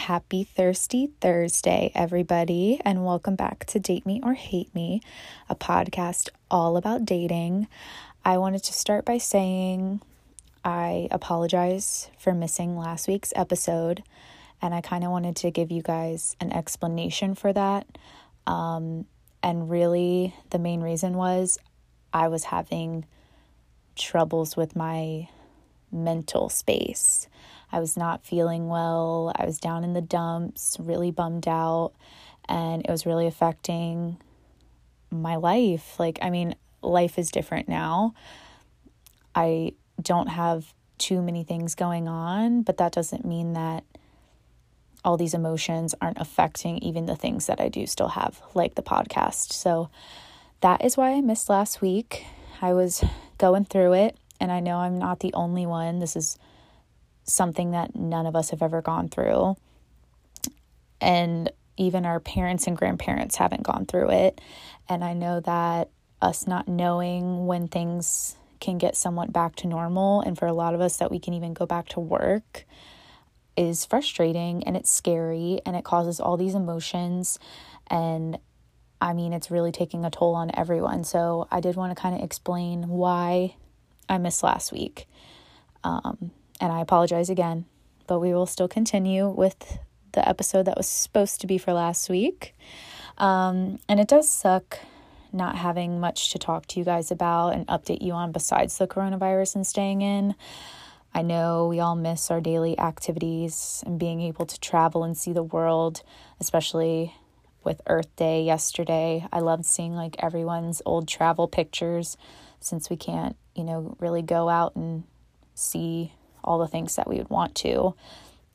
Happy Thirsty Thursday, everybody, and welcome back to Date Me or Hate Me, a podcast all about dating. I wanted to start by saying I apologize for missing last week's episode, and I kind of wanted to give you guys an explanation for that. Um, and really, the main reason was I was having troubles with my mental space. I was not feeling well. I was down in the dumps, really bummed out, and it was really affecting my life. Like, I mean, life is different now. I don't have too many things going on, but that doesn't mean that all these emotions aren't affecting even the things that I do still have, like the podcast. So that is why I missed last week. I was going through it, and I know I'm not the only one. This is something that none of us have ever gone through. And even our parents and grandparents haven't gone through it. And I know that us not knowing when things can get somewhat back to normal, and for a lot of us, that we can even go back to work is frustrating and it's scary and it causes all these emotions. And I mean, it's really taking a toll on everyone. So I did want to kind of explain why I missed last week. Um, and I apologize again, but we will still continue with the episode that was supposed to be for last week. Um, and it does suck not having much to talk to you guys about and update you on besides the coronavirus and staying in. I know we all miss our daily activities and being able to travel and see the world, especially with Earth Day yesterday. I loved seeing like everyone's old travel pictures since we can't, you know, really go out and see all the things that we would want to.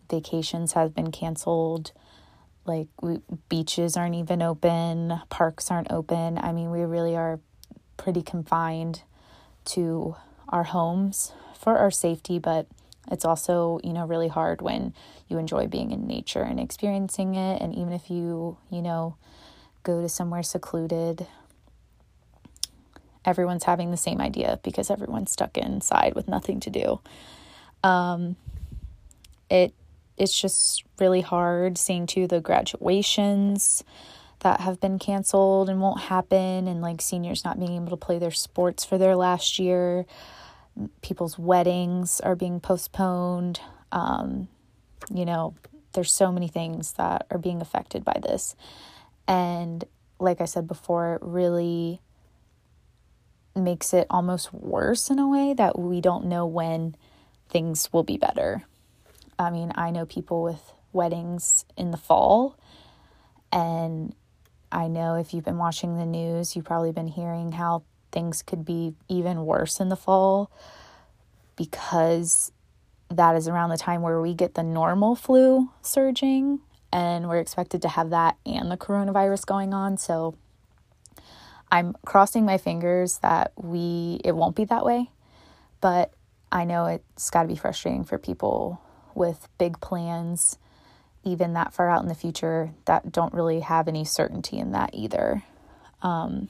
Vacations have been canceled. Like we, beaches aren't even open, parks aren't open. I mean, we really are pretty confined to our homes for our safety, but it's also, you know, really hard when you enjoy being in nature and experiencing it. And even if you, you know, go to somewhere secluded, everyone's having the same idea because everyone's stuck inside with nothing to do. Um, it it's just really hard seeing to the graduations that have been canceled and won't happen and like seniors not being able to play their sports for their last year. People's weddings are being postponed. Um, you know there's so many things that are being affected by this. And like i said before it really makes it almost worse in a way that we don't know when things will be better. I mean, I know people with weddings in the fall, and I know if you've been watching the news, you've probably been hearing how things could be even worse in the fall because that is around the time where we get the normal flu surging and we're expected to have that and the coronavirus going on. So I'm crossing my fingers that we it won't be that way, but I know it's got to be frustrating for people with big plans even that far out in the future that don't really have any certainty in that either. Um,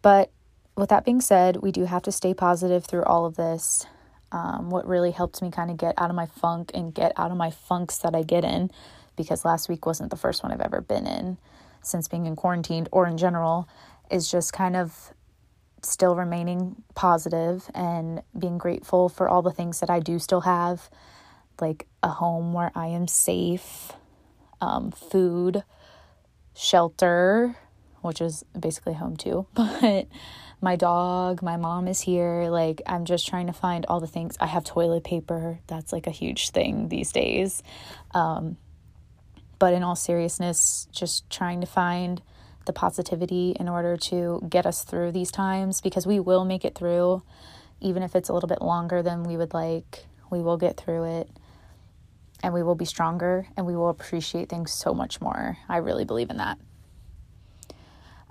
but with that being said, we do have to stay positive through all of this. Um, what really helped me kind of get out of my funk and get out of my funks that I get in, because last week wasn't the first one I've ever been in since being in quarantine or in general, is just kind of still remaining positive and being grateful for all the things that I do still have, like a home where I am safe, um, food, shelter, which is basically home too, but my dog, my mom is here. Like, I'm just trying to find all the things. I have toilet paper. That's like a huge thing these days. Um, but in all seriousness, just trying to find the positivity in order to get us through these times because we will make it through, even if it's a little bit longer than we would like. We will get through it and we will be stronger and we will appreciate things so much more. I really believe in that.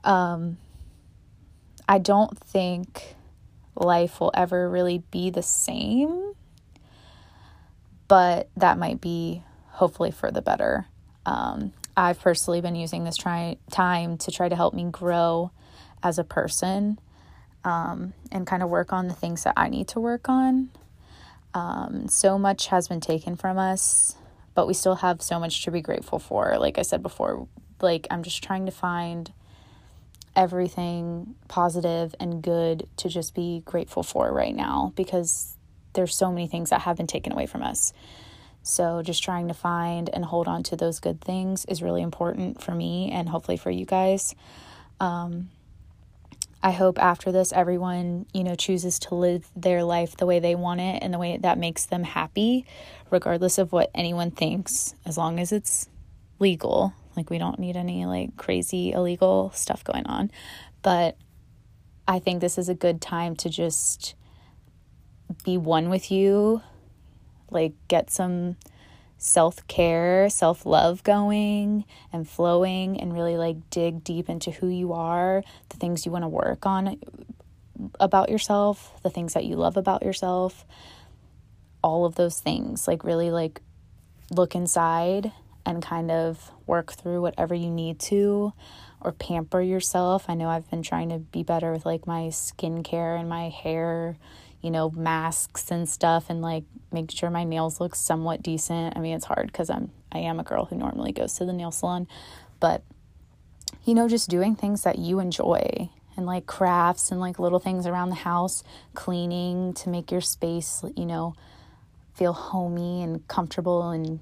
Um, I don't think life will ever really be the same, but that might be hopefully for the better. Um, I've personally been using this try- time to try to help me grow as a person um, and kind of work on the things that I need to work on. Um, so much has been taken from us but we still have so much to be grateful for. Like I said before, like I'm just trying to find everything positive and good to just be grateful for right now because there's so many things that have been taken away from us. So, just trying to find and hold on to those good things is really important for me and hopefully for you guys. Um, I hope after this, everyone, you know, chooses to live their life the way they want it and the way that makes them happy, regardless of what anyone thinks, as long as it's legal. Like, we don't need any like crazy illegal stuff going on. But I think this is a good time to just be one with you, like, get some self care, self love going and flowing, and really like dig deep into who you are, the things you want to work on about yourself, the things that you love about yourself, all of those things. Like, really like look inside and kind of work through whatever you need to or pamper yourself. I know I've been trying to be better with like my skincare and my hair you know, masks and stuff and like make sure my nails look somewhat decent. I mean, it's hard cuz I'm I am a girl who normally goes to the nail salon, but you know, just doing things that you enjoy and like crafts and like little things around the house, cleaning to make your space, you know, feel homey and comfortable and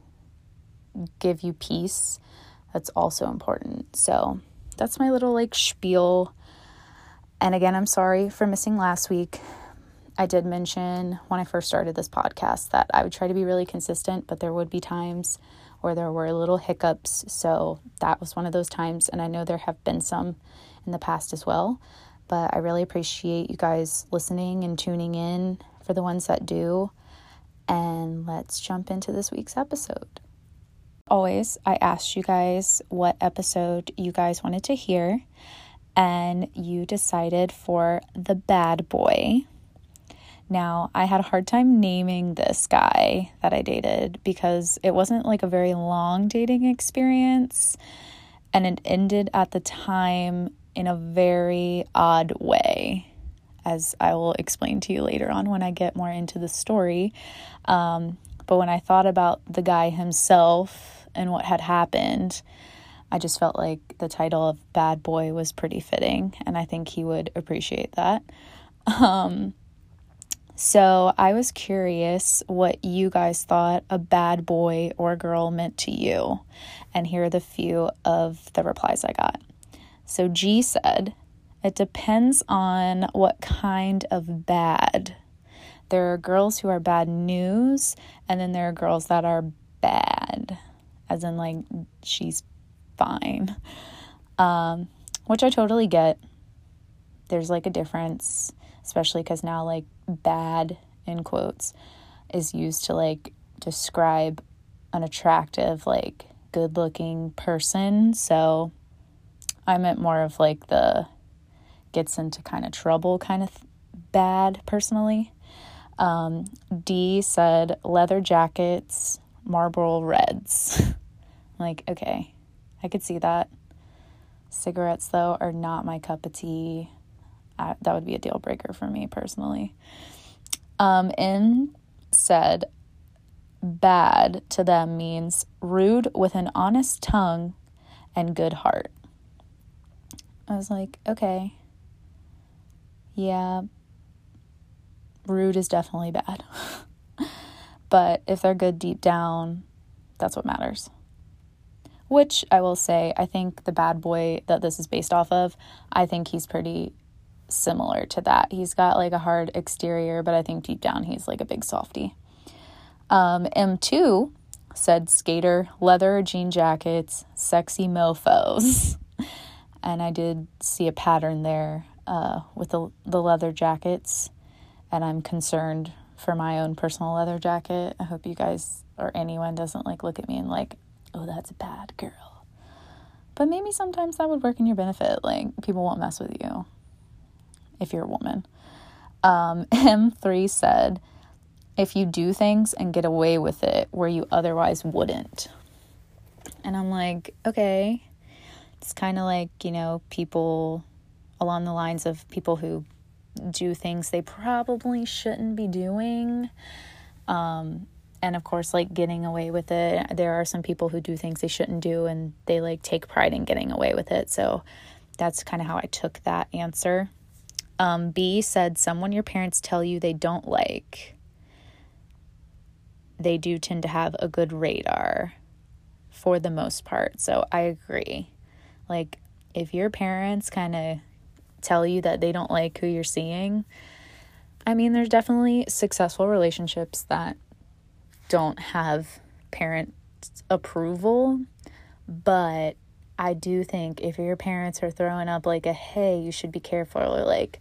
give you peace. That's also important. So, that's my little like spiel. And again, I'm sorry for missing last week. I did mention when I first started this podcast that I would try to be really consistent, but there would be times where there were little hiccups. So that was one of those times. And I know there have been some in the past as well. But I really appreciate you guys listening and tuning in for the ones that do. And let's jump into this week's episode. Always, I asked you guys what episode you guys wanted to hear, and you decided for The Bad Boy now, I had a hard time naming this guy that I dated because it wasn't like a very long dating experience and it ended at the time in a very odd way, as I will explain to you later on when I get more into the story. Um, but when I thought about the guy himself and what had happened, I just felt like the title of Bad Boy was pretty fitting, and I think he would appreciate that. Um, so I was curious what you guys thought a bad boy or girl meant to you. And here are the few of the replies I got. So G said, It depends on what kind of bad. There are girls who are bad news, and then there are girls that are bad, as in, like, she's fine. Um, which I totally get. There's like a difference especially because now like bad in quotes is used to like describe an attractive like good looking person. So i meant more of like the gets into kind of trouble kind of th- bad personally. Um, d said leather jackets marlboro reds. Like okay i could see that. Cigarettes though are not my cup of tea I, that would be a deal breaker for me personally. Um, in said, bad to them means rude with an honest tongue and good heart. I was like, okay. Yeah, rude is definitely bad. but if they're good deep down, that's what matters. Which I will say, I think the bad boy that this is based off of, I think he's pretty similar to that. He's got like a hard exterior, but I think deep down he's like a big softy. Um, M2 said skater, leather jean jackets, sexy mofos. and I did see a pattern there uh, with the, the leather jackets, and I'm concerned for my own personal leather jacket. I hope you guys or anyone doesn't like look at me and like, oh, that's a bad girl. But maybe sometimes that would work in your benefit. Like, people won't mess with you if you're a woman. Um, M3 said, if you do things and get away with it where you otherwise wouldn't. And I'm like, okay. It's kind of like, you know, people along the lines of people who do things they probably shouldn't be doing. Um, and of course like getting away with it there are some people who do things they shouldn't do and they like take pride in getting away with it so that's kind of how i took that answer um, b said someone your parents tell you they don't like they do tend to have a good radar for the most part. So i agree. Like if your parents kind of tell you that they don't like who you're seeing I mean, there's definitely successful relationships that don't have parent approval, but I do think if your parents are throwing up like a hey, you should be careful, or like,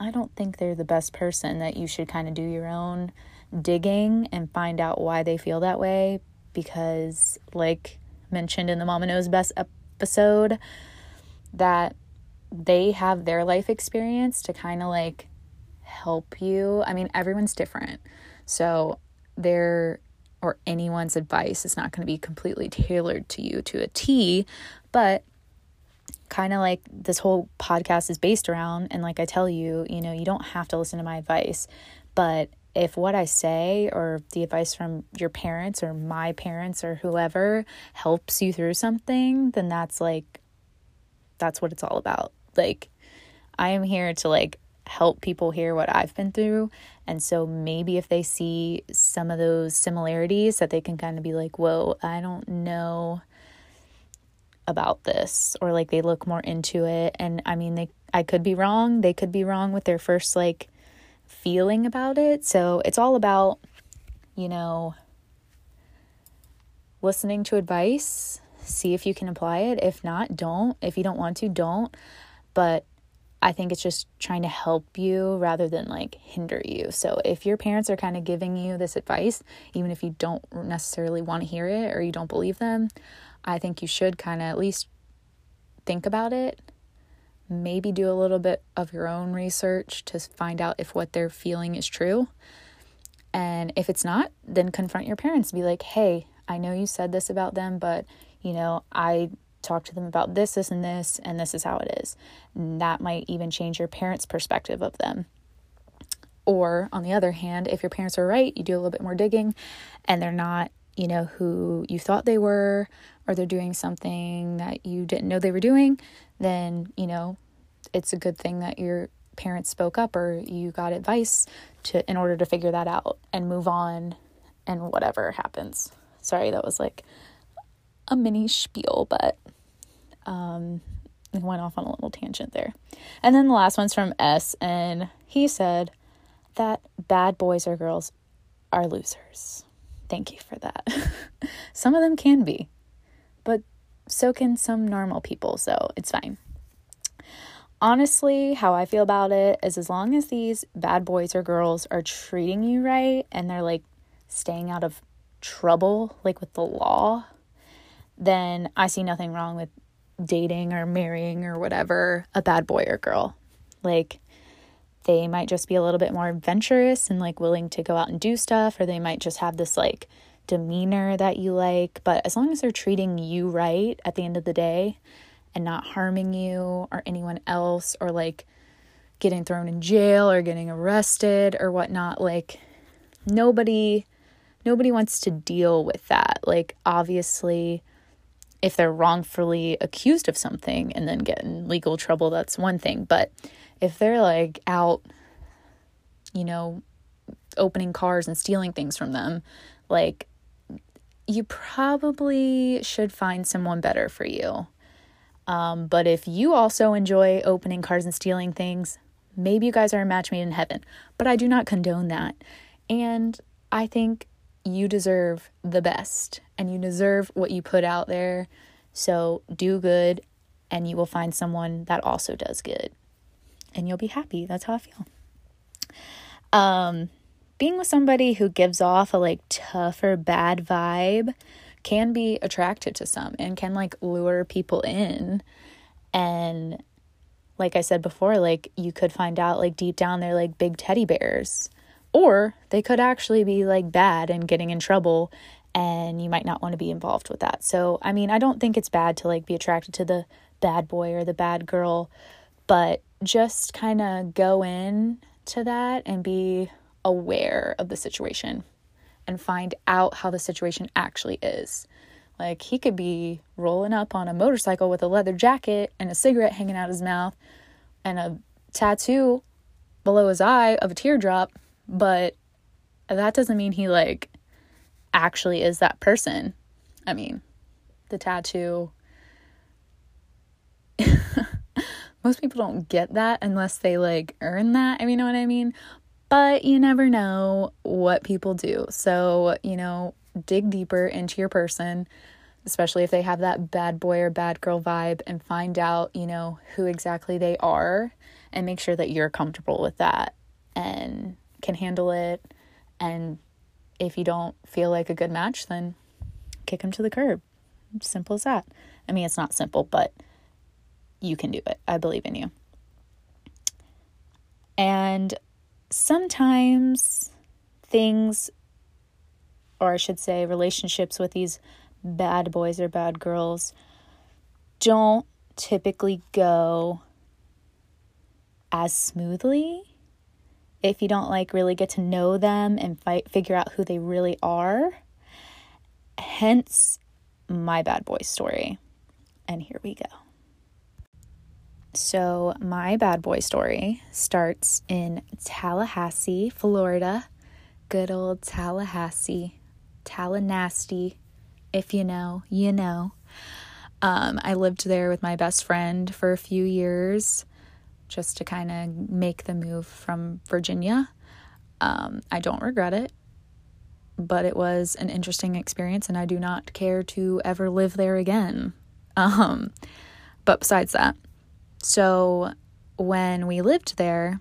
I don't think they're the best person, that you should kind of do your own digging and find out why they feel that way. Because, like mentioned in the Mama Knows Best episode, that they have their life experience to kind of like help you. I mean, everyone's different. So, their or anyone's advice is not going to be completely tailored to you to a T, but kind of like this whole podcast is based around and like I tell you, you know, you don't have to listen to my advice, but if what I say or the advice from your parents or my parents or whoever helps you through something, then that's like that's what it's all about. Like I am here to like help people hear what I've been through. And so maybe if they see some of those similarities, that they can kind of be like, whoa, I don't know about this or like they look more into it. And i mean they i could be wrong. They could be wrong with their first like feeling about it. So it's all about you know listening to advice see if you can apply it. If not don't. If you don't want to don't. But I think it's just trying to help you rather than like hinder you. So if your parents are kind of giving you this advice, even if you don't necessarily want to hear it or you don't believe them, I think you should kind of at least think about it. Maybe do a little bit of your own research to find out if what they're feeling is true. And if it's not, then confront your parents. Be like, hey, I know you said this about them, but you know, I talk to them about this, this, and this, and this is how it is. And that might even change your parents' perspective of them. Or, on the other hand, if your parents are right, you do a little bit more digging and they're not, you know, who you thought they were, or they're doing something that you didn't know they were doing, then, you know, it's a good thing that your parents spoke up or you got advice to in order to figure that out and move on and whatever happens. Sorry, that was like a mini spiel, but um, went off on a little tangent there. And then the last one's from S, and he said that bad boys or girls are losers. Thank you for that. some of them can be, but so can some normal people, so it's fine. Honestly, how I feel about it is as long as these bad boys or girls are treating you right and they're like staying out of trouble, like with the law, then I see nothing wrong with dating or marrying or whatever a bad boy or girl. Like, they might just be a little bit more adventurous and like willing to go out and do stuff, or they might just have this like demeanor that you like. But as long as they're treating you right at the end of the day and not harming you or anyone else, or like getting thrown in jail or getting arrested or whatnot, like nobody nobody wants to deal with that. Like obviously if they're wrongfully accused of something and then get in legal trouble, that's one thing. But if they're like out, you know, opening cars and stealing things from them, like you probably should find someone better for you. Um, but if you also enjoy opening cars and stealing things, maybe you guys are a match made in heaven. But I do not condone that. And I think you deserve the best and you deserve what you put out there. So do good and you will find someone that also does good. And you'll be happy. That's how I feel. Um being with somebody who gives off a like tough or bad vibe can be attractive to some and can like lure people in and like I said before, like you could find out like deep down they're like big teddy bears or they could actually be like bad and getting in trouble and you might not want to be involved with that. So, I mean, I don't think it's bad to like be attracted to the bad boy or the bad girl, but just kind of go in to that and be aware of the situation and find out how the situation actually is. Like he could be rolling up on a motorcycle with a leather jacket and a cigarette hanging out his mouth and a tattoo below his eye of a teardrop, but that doesn't mean he like actually is that person. I mean, the tattoo most people don't get that unless they like earn that, if you know what I mean. But you never know what people do. So, you know, dig deeper into your person, especially if they have that bad boy or bad girl vibe, and find out, you know, who exactly they are and make sure that you're comfortable with that and can handle it. And if you don't feel like a good match, then kick them to the curb. Simple as that. I mean, it's not simple, but you can do it. I believe in you. And sometimes things, or I should say, relationships with these bad boys or bad girls, don't typically go as smoothly if you don't like really get to know them and fight, figure out who they really are. Hence my bad boy story. And here we go. So, my bad boy story starts in Tallahassee, Florida. Good old Tallahassee, Tallahassee. If you know, you know. Um, I lived there with my best friend for a few years just to kind of make the move from Virginia. Um, I don't regret it, but it was an interesting experience, and I do not care to ever live there again. Um, but besides that, so when we lived there,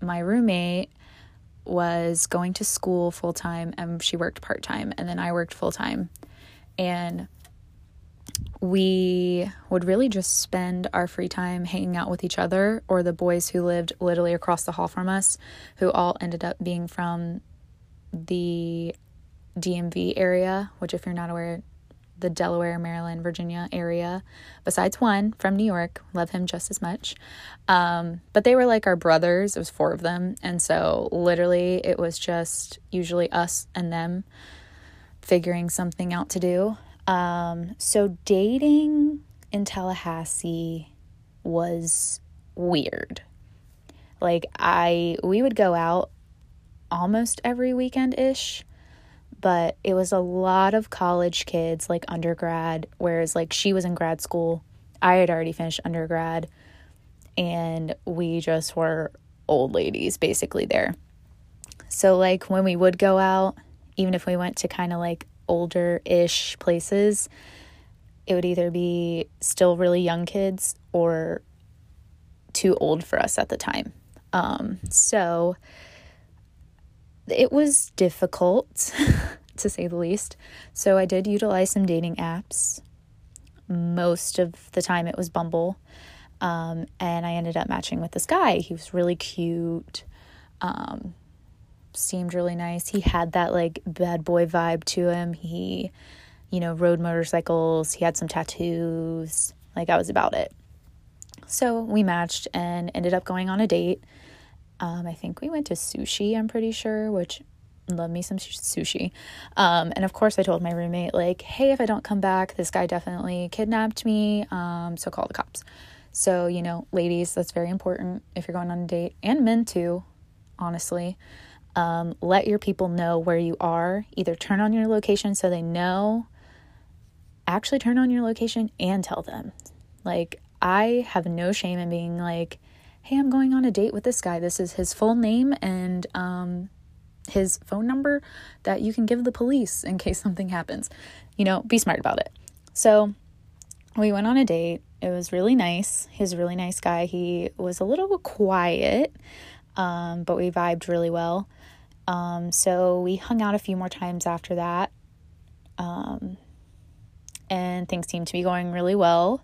my roommate was going to school full time and she worked part time, and then I worked full time. And we would really just spend our free time hanging out with each other or the boys who lived literally across the hall from us, who all ended up being from the DMV area, which, if you're not aware, the Delaware, Maryland, Virginia area, besides one from New York. Love him just as much. Um, but they were like our brothers. It was four of them. And so literally it was just usually us and them figuring something out to do. Um, so dating in Tallahassee was weird. Like I we would go out almost every weekend ish but it was a lot of college kids, like undergrad, whereas like she was in grad school. I had already finished undergrad, and we just were old ladies basically there. So, like, when we would go out, even if we went to kind of like older ish places, it would either be still really young kids or too old for us at the time. Um, so, it was difficult to say the least. So I did utilize some dating apps. Most of the time it was Bumble. Um, and I ended up matching with this guy. He was really cute, um, seemed really nice. He had that like bad boy vibe to him. He, you know, rode motorcycles, he had some tattoos. Like, I was about it. So we matched and ended up going on a date. Um, I think we went to sushi, I'm pretty sure, which love me some sushi. Um, and of course, I told my roommate, like, hey, if I don't come back, this guy definitely kidnapped me. Um, so call the cops. So, you know, ladies, that's very important if you're going on a date, and men too, honestly. Um, let your people know where you are. Either turn on your location so they know, actually turn on your location and tell them. Like, I have no shame in being like, hey, I'm going on a date with this guy. This is his full name and um, his phone number that you can give the police in case something happens. You know, be smart about it. So we went on a date. It was really nice. He's a really nice guy. He was a little quiet, um, but we vibed really well. Um, so we hung out a few more times after that. Um, and things seemed to be going really well.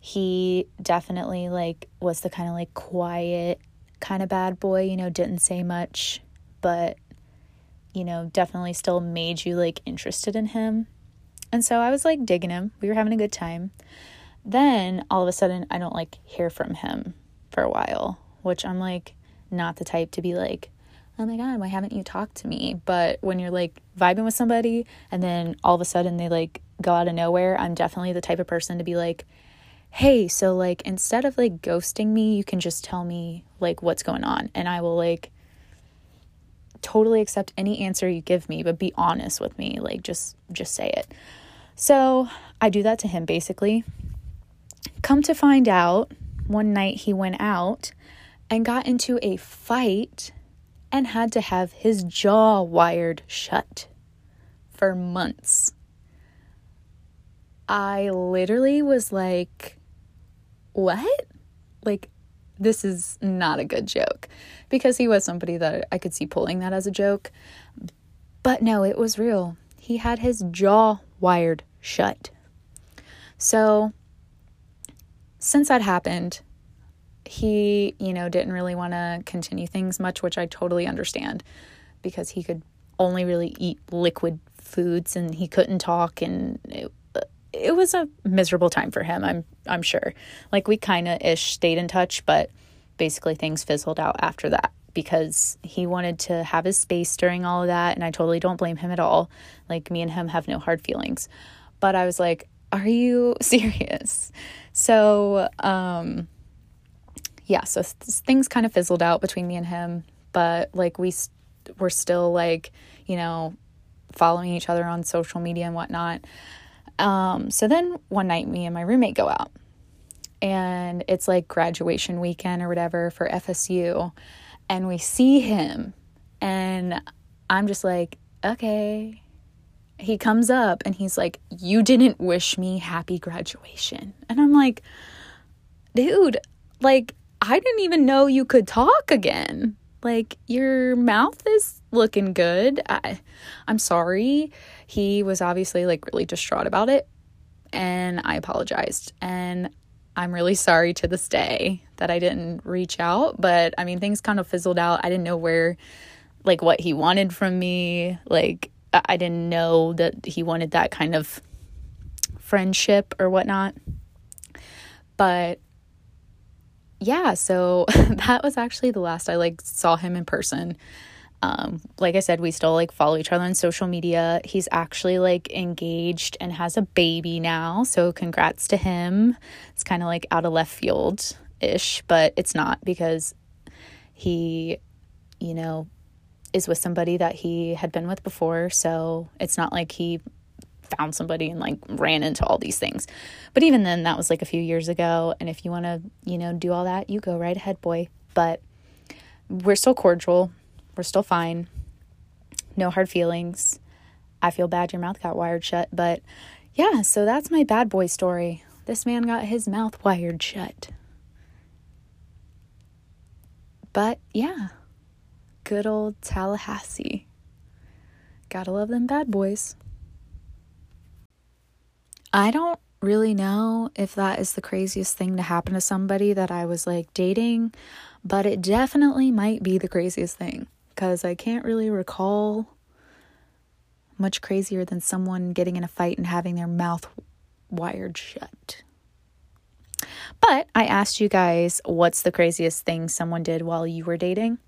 He definitely like was the kind of like quiet kind of bad boy, you know, didn't say much, but you know, definitely still made you like interested in him. And so I was like digging him. We were having a good time. Then all of a sudden, I don't like hear from him for a while, which I'm like not the type to be like, oh my God, why haven't you talked to me? But when you're like vibing with somebody and then all of a sudden they like go out of nowhere, I'm definitely the type of person to be like, hey, so like instead of like ghosting me, you can just tell me like what's going on and I will like totally accept any answer you give me, but be honest with me. Like just just say it. So, I do that to him basically. Come to find out, one night he went out and got into a fight and had to have his jaw wired shut for months. I literally was like, What? Like, this is not a good joke because he was somebody that I could see pulling that as a joke. But no, it was real. He had his jaw wired shut. So, since that happened, he, you know, didn't really want to continue things much, which I totally understand because he could only really eat liquid foods and he couldn't talk and it, it was a miserable time for him. I'm I'm sure. Like we kind of ish stayed in touch, but basically things fizzled out after that because he wanted to have his space during all of that and I totally don't blame him at all. Like me and him have no hard feelings. But I was like, "Are you serious?" So, um yeah, so things kind of fizzled out between me and him, but like we st- were still like, you know, following each other on social media and whatnot. Um, so then one night, me and my roommate go out, and it's like graduation weekend or whatever for FSU, and we see him, and I'm just like, okay. He comes up and he's like, You didn't wish me happy graduation. And I'm like, Dude, like, I didn't even know you could talk again. Like, your mouth is looking good. I, I'm sorry. He was obviously like really distraught about it. And I apologized. And I'm really sorry to this day that I didn't reach out. But I mean, things kind of fizzled out. I didn't know where, like, what he wanted from me. Like, I didn't know that he wanted that kind of friendship or whatnot. But yeah, so that was actually the last I like saw him in person. Um, like I said, we still like follow each other on social media. He's actually like engaged and has a baby now. So congrats to him. It's kind of like out of left field ish, but it's not because he, you know, is with somebody that he had been with before. So it's not like he found somebody and like ran into all these things. But even then, that was like a few years ago. And if you want to, you know, do all that, you go right ahead, boy. But we're still cordial. We're still fine. No hard feelings. I feel bad your mouth got wired shut. But yeah, so that's my bad boy story. This man got his mouth wired shut. But yeah, good old Tallahassee. Gotta love them bad boys. I don't really know if that is the craziest thing to happen to somebody that I was like dating, but it definitely might be the craziest thing because I can't really recall much crazier than someone getting in a fight and having their mouth wired shut. But I asked you guys what's the craziest thing someone did while you were dating?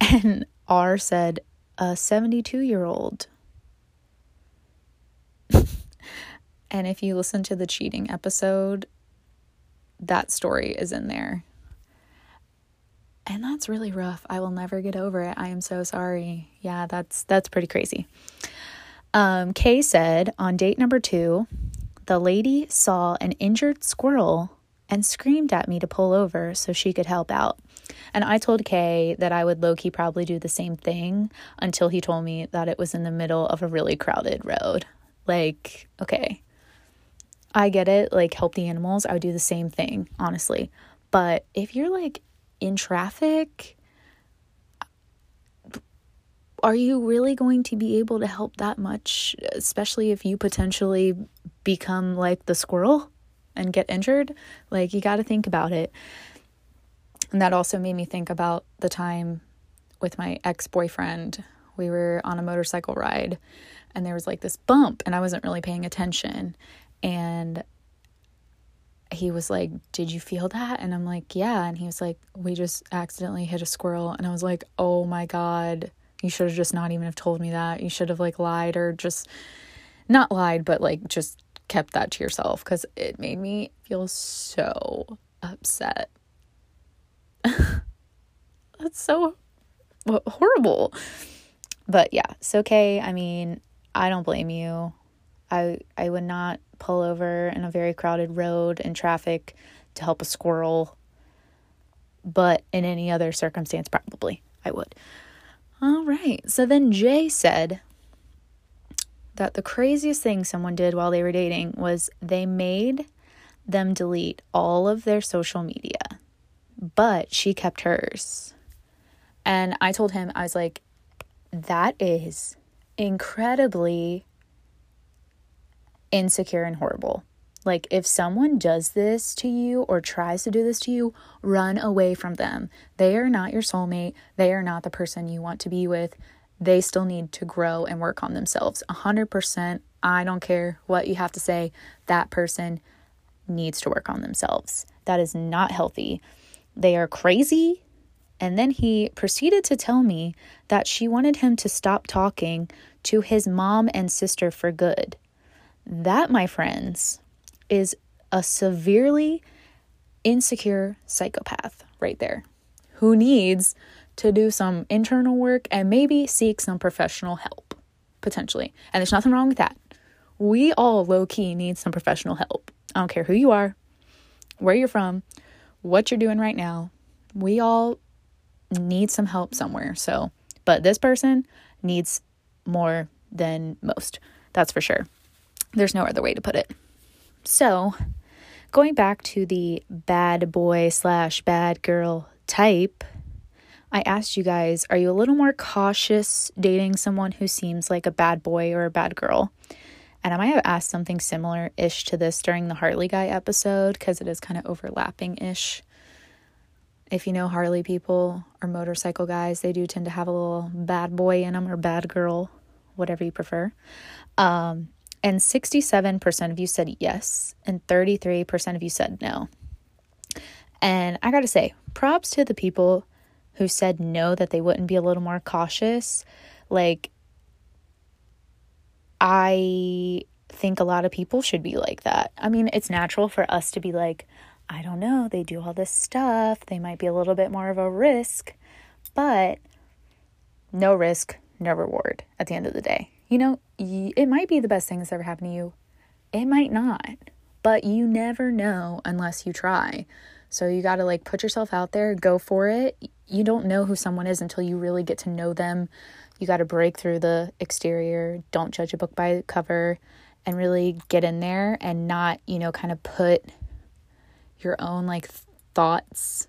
And R said a 72 year old And if you listen to the cheating episode, that story is in there. And that's really rough. I will never get over it. I am so sorry. Yeah, that's that's pretty crazy. Um, Kay said on date number two, the lady saw an injured squirrel and screamed at me to pull over so she could help out. And I told Kay that I would low key probably do the same thing until he told me that it was in the middle of a really crowded road. Like, okay, I get it, like help the animals. I would do the same thing, honestly. But if you're like in traffic, are you really going to be able to help that much, especially if you potentially become like the squirrel and get injured? Like, you got to think about it. And that also made me think about the time with my ex boyfriend. We were on a motorcycle ride and there was like this bump, and I wasn't really paying attention and he was like, Did you feel that? And I'm like, Yeah. And he was like, We just accidentally hit a squirrel. And I was like, Oh my God. You should have just not even have told me that. You should have like lied or just not lied, but like just kept that to yourself because it made me feel so upset. That's so horrible. But yeah, it's okay. I mean, I don't blame you. I I would not pull over in a very crowded road and traffic to help a squirrel. But in any other circumstance, probably I would. All right. So then Jay said that the craziest thing someone did while they were dating was they made them delete all of their social media, but she kept hers. And I told him, I was like, that is incredibly insecure and horrible. Like, if someone does this to you or tries to do this to you, run away from them. They are not your soulmate. They are not the person you want to be with. They still need to grow and work on themselves. 100%. I don't care what you have to say. That person needs to work on themselves. That is not healthy. They are crazy. And then he proceeded to tell me that she wanted him to stop talking to his mom and sister for good. That, my friends, is a severely insecure psychopath right there who needs to do some internal work and maybe seek some professional help, potentially. And there's nothing wrong with that. We all low key need some professional help. I don't care who you are, where you're from, what you're doing right now. We all need some help somewhere. So, but this person needs more than most. That's for sure. There's no other way to put it. So, going back to the bad boy slash bad girl type, I asked you guys, are you a little more cautious dating someone who seems like a bad boy or a bad girl? And I might have asked something similar ish to this during the Harley guy episode because it is kind of overlapping ish. If you know Harley people or motorcycle guys, they do tend to have a little bad boy in them or bad girl, whatever you prefer. Um, and 67% of you said yes, and 33% of you said no. And I gotta say, props to the people who said no, that they wouldn't be a little more cautious. Like, I think a lot of people should be like that. I mean, it's natural for us to be like, I don't know, they do all this stuff, they might be a little bit more of a risk, but no risk, no reward at the end of the day. You know, it might be the best thing that's ever happened to you. It might not, but you never know unless you try. So you got to like put yourself out there, go for it. You don't know who someone is until you really get to know them. You got to break through the exterior. Don't judge a book by cover and really get in there and not, you know, kind of put your own like thoughts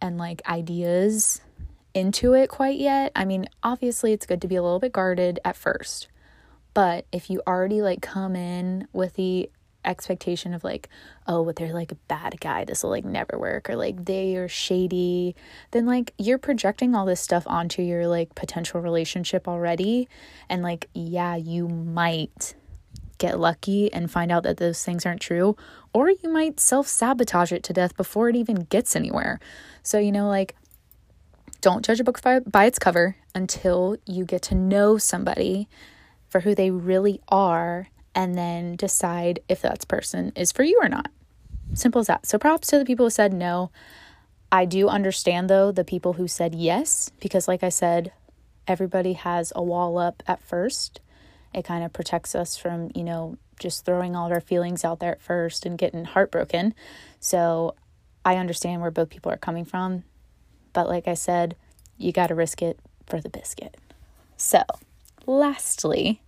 and like ideas into it quite yet. I mean, obviously, it's good to be a little bit guarded at first. But if you already like come in with the expectation of like, oh, but they're like a bad guy, this will like never work, or like they are shady, then like you're projecting all this stuff onto your like potential relationship already. And like, yeah, you might get lucky and find out that those things aren't true, or you might self sabotage it to death before it even gets anywhere. So, you know, like, don't judge a book by, by its cover until you get to know somebody for who they really are and then decide if that person is for you or not. Simple as that. So props to the people who said no. I do understand though the people who said yes because like I said, everybody has a wall up at first. It kind of protects us from, you know, just throwing all of our feelings out there at first and getting heartbroken. So I understand where both people are coming from. But like I said, you got to risk it for the biscuit. So, lastly,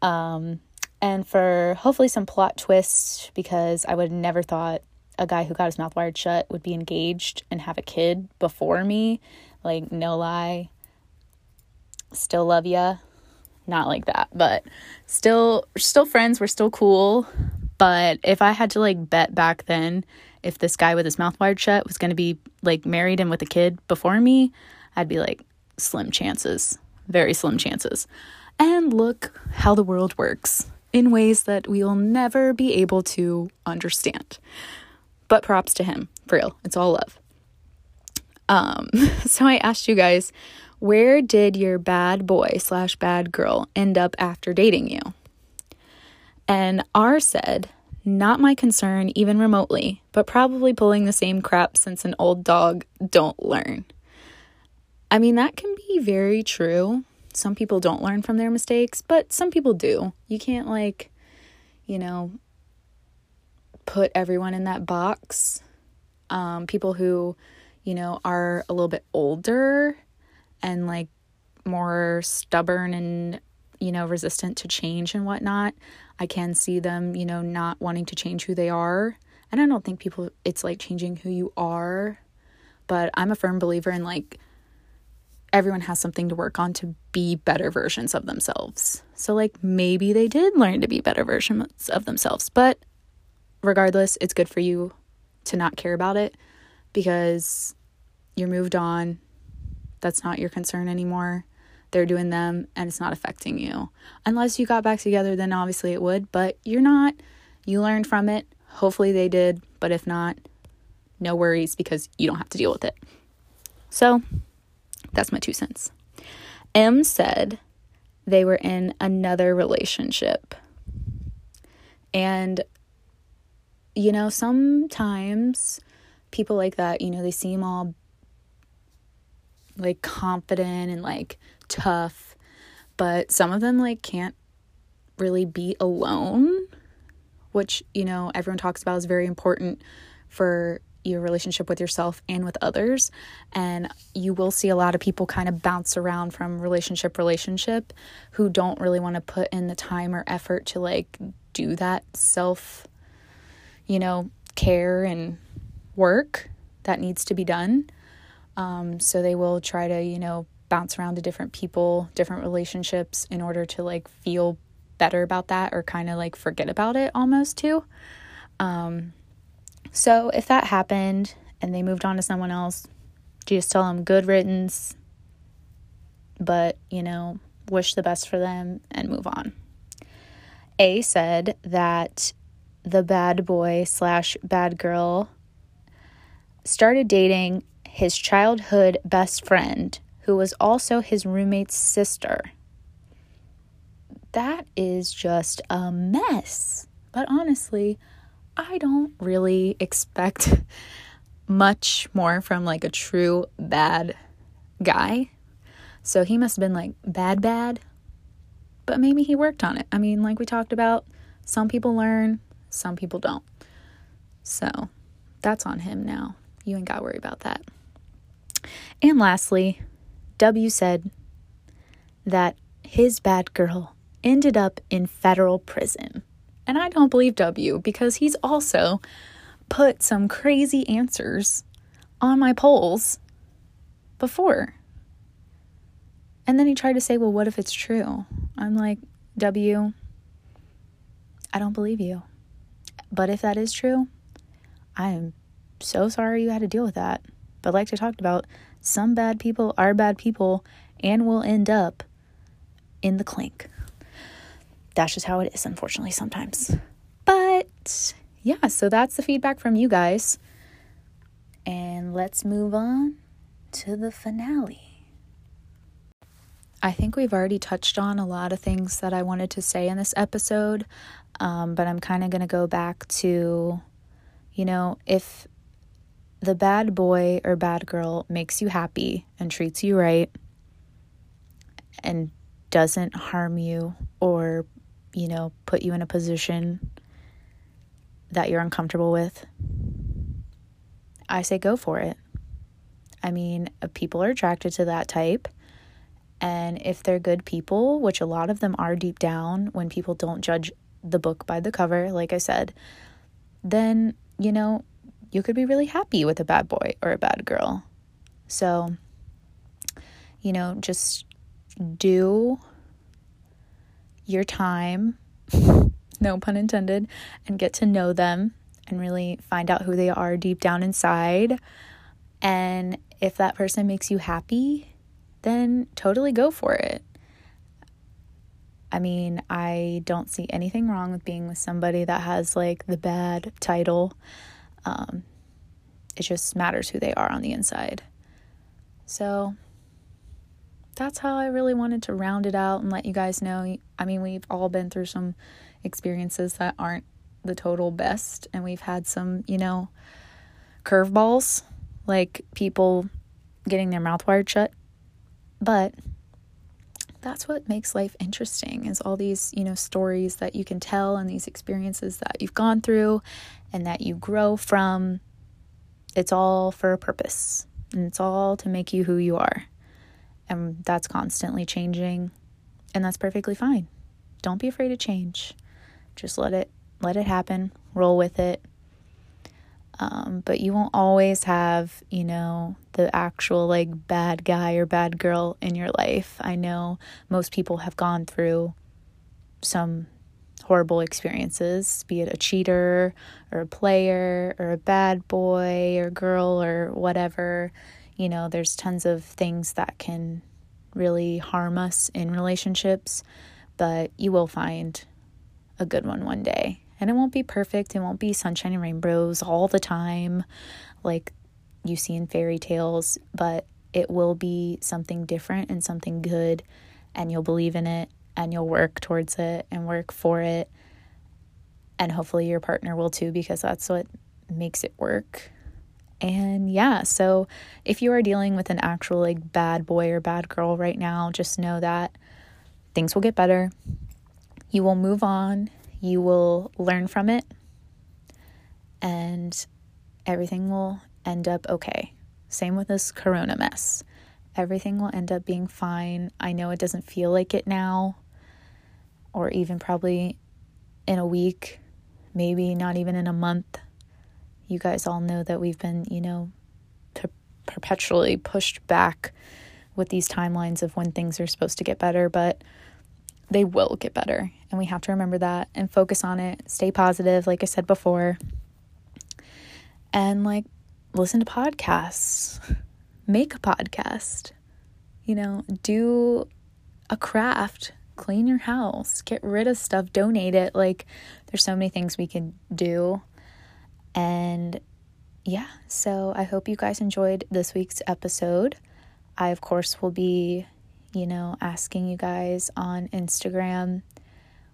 um, and for hopefully some plot twists, because I would never thought a guy who got his mouth wired shut would be engaged and have a kid before me. Like, no lie. Still love ya. Not like that, but still, still friends. We're still cool. But if I had to like bet back then, if this guy with his mouth wired shut was going to be like married and with a kid before me, I'd be like, slim chances, very slim chances. And look how the world works in ways that we will never be able to understand. But props to him, for real. It's all love. Um, so I asked you guys, where did your bad boy slash bad girl end up after dating you? And R said, not my concern even remotely, but probably pulling the same crap since an old dog don't learn. I mean, that can be very true. Some people don't learn from their mistakes, but some people do. You can't, like, you know, put everyone in that box. Um, people who, you know, are a little bit older and like more stubborn and, you know, resistant to change and whatnot. I can see them, you know, not wanting to change who they are. And I don't think people, it's like changing who you are. But I'm a firm believer in like everyone has something to work on to be better versions of themselves. So, like, maybe they did learn to be better versions of themselves. But regardless, it's good for you to not care about it because you're moved on. That's not your concern anymore. They're doing them and it's not affecting you. Unless you got back together, then obviously it would, but you're not. You learned from it. Hopefully they did, but if not, no worries because you don't have to deal with it. So, that's my two cents. M said they were in another relationship. And, you know, sometimes people like that, you know, they seem all like confident and like tough, but some of them like can't really be alone, which, you know, everyone talks about is very important for your relationship with yourself and with others. And you will see a lot of people kind of bounce around from relationship relationship who don't really want to put in the time or effort to like do that self, you know, care and work that needs to be done. Um, so they will try to, you know, bounce around to different people, different relationships in order to like feel better about that or kind of like forget about it almost too. Um, so if that happened and they moved on to someone else, just tell them good riddance, but you know, wish the best for them and move on. A said that the bad boy slash bad girl started dating his childhood best friend, who was also his roommate's sister. That is just a mess. But honestly, I don't really expect much more from like a true bad guy. So he must have been like bad, bad, but maybe he worked on it. I mean, like we talked about, some people learn, some people don't. So that's on him now. You ain't got to worry about that. And lastly, W said that his bad girl ended up in federal prison. And I don't believe W because he's also put some crazy answers on my polls before. And then he tried to say, well, what if it's true? I'm like, W, I don't believe you. But if that is true, I am so sorry you had to deal with that. But like I talked about, some bad people are bad people and will end up in the clink that's just how it is, unfortunately, sometimes. But yeah, so that's the feedback from you guys. And let's move on to the finale. I think we've already touched on a lot of things that I wanted to say in this episode, um, but I'm kind of going to go back to, you know, if the bad boy or bad girl makes you happy and treats you right and doesn't harm you or you know, put you in a position that you're uncomfortable with, I say go for it. I mean, uh, people are attracted to that type. And if they're good people, which a lot of them are deep down when people don't judge the book by the cover, like I said, then, you know, you could be really happy with a bad boy or a bad girl. So, you know, just do your time, no pun intended, and get to know them and really find out who they are deep down inside. And if that person makes you happy, then totally go for it. I mean, I don't see anything wrong with being with somebody that has like the bad title. Um, it just matters who they are on the inside. So that's how I really wanted to round it out and let you guys know. I mean, we've all been through some experiences that aren't the total best, and we've had some, you know, curveballs, like people getting their mouth wired shut. But that's what makes life interesting is all these, you know, stories that you can tell and these experiences that you've gone through and that you grow from. It's all for a purpose and it's all to make you who you are. And that's constantly changing and that's perfectly fine. Don't be afraid to change. Just let it let it happen. Roll with it. Um, but you won't always have, you know, the actual like bad guy or bad girl in your life. I know most people have gone through some horrible experiences, be it a cheater or a player or a bad boy or girl or whatever. You know, there's tons of things that can really harm us in relationships, but you will find a good one one day. And it won't be perfect. It won't be sunshine and rainbows all the time like you see in fairy tales, but it will be something different and something good. And you'll believe in it and you'll work towards it and work for it. And hopefully your partner will too, because that's what makes it work. And yeah, so if you are dealing with an actual like bad boy or bad girl right now, just know that things will get better. You will move on you will learn from it and everything will end up okay. Same with this corona mess. Everything will end up being fine. I know it doesn't feel like it now, or even probably in a week, maybe not even in a month. You guys all know that we've been, you know, per- perpetually pushed back with these timelines of when things are supposed to get better, but they will get better. And we have to remember that and focus on it. Stay positive, like I said before. And like listen to podcasts, make a podcast, you know, do a craft, clean your house, get rid of stuff, donate it. Like there's so many things we can do. And yeah, so I hope you guys enjoyed this week's episode. I, of course, will be you know, asking you guys on Instagram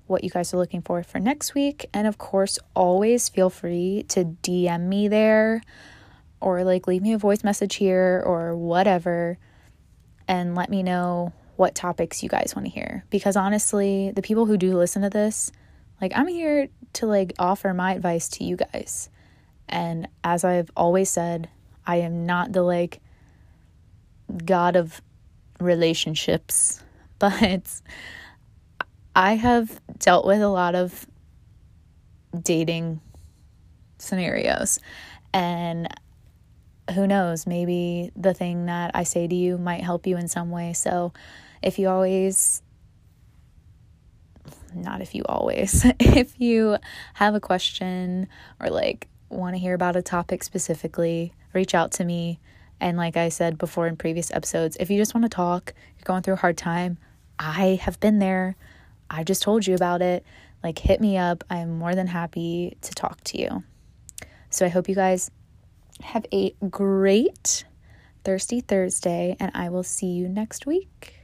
what you guys are looking for for next week. And of course, always feel free to DM me there or like leave me a voice message here or whatever and let me know what topics you guys want to hear. Because honestly, the people who do listen to this, like I'm here to like offer my advice to you guys. And as I've always said, I am not the like god of relationships, but I have dealt with a lot of dating scenarios. And who knows, maybe the thing that I say to you might help you in some way. So if you always, not if you always, if you have a question or like want to hear about a topic specifically, reach out to me. And like I said before in previous episodes, if you just want to talk, you're going through a hard time, I have been there. I just told you about it. Like, hit me up. I'm more than happy to talk to you. So, I hope you guys have a great Thirsty Thursday, and I will see you next week.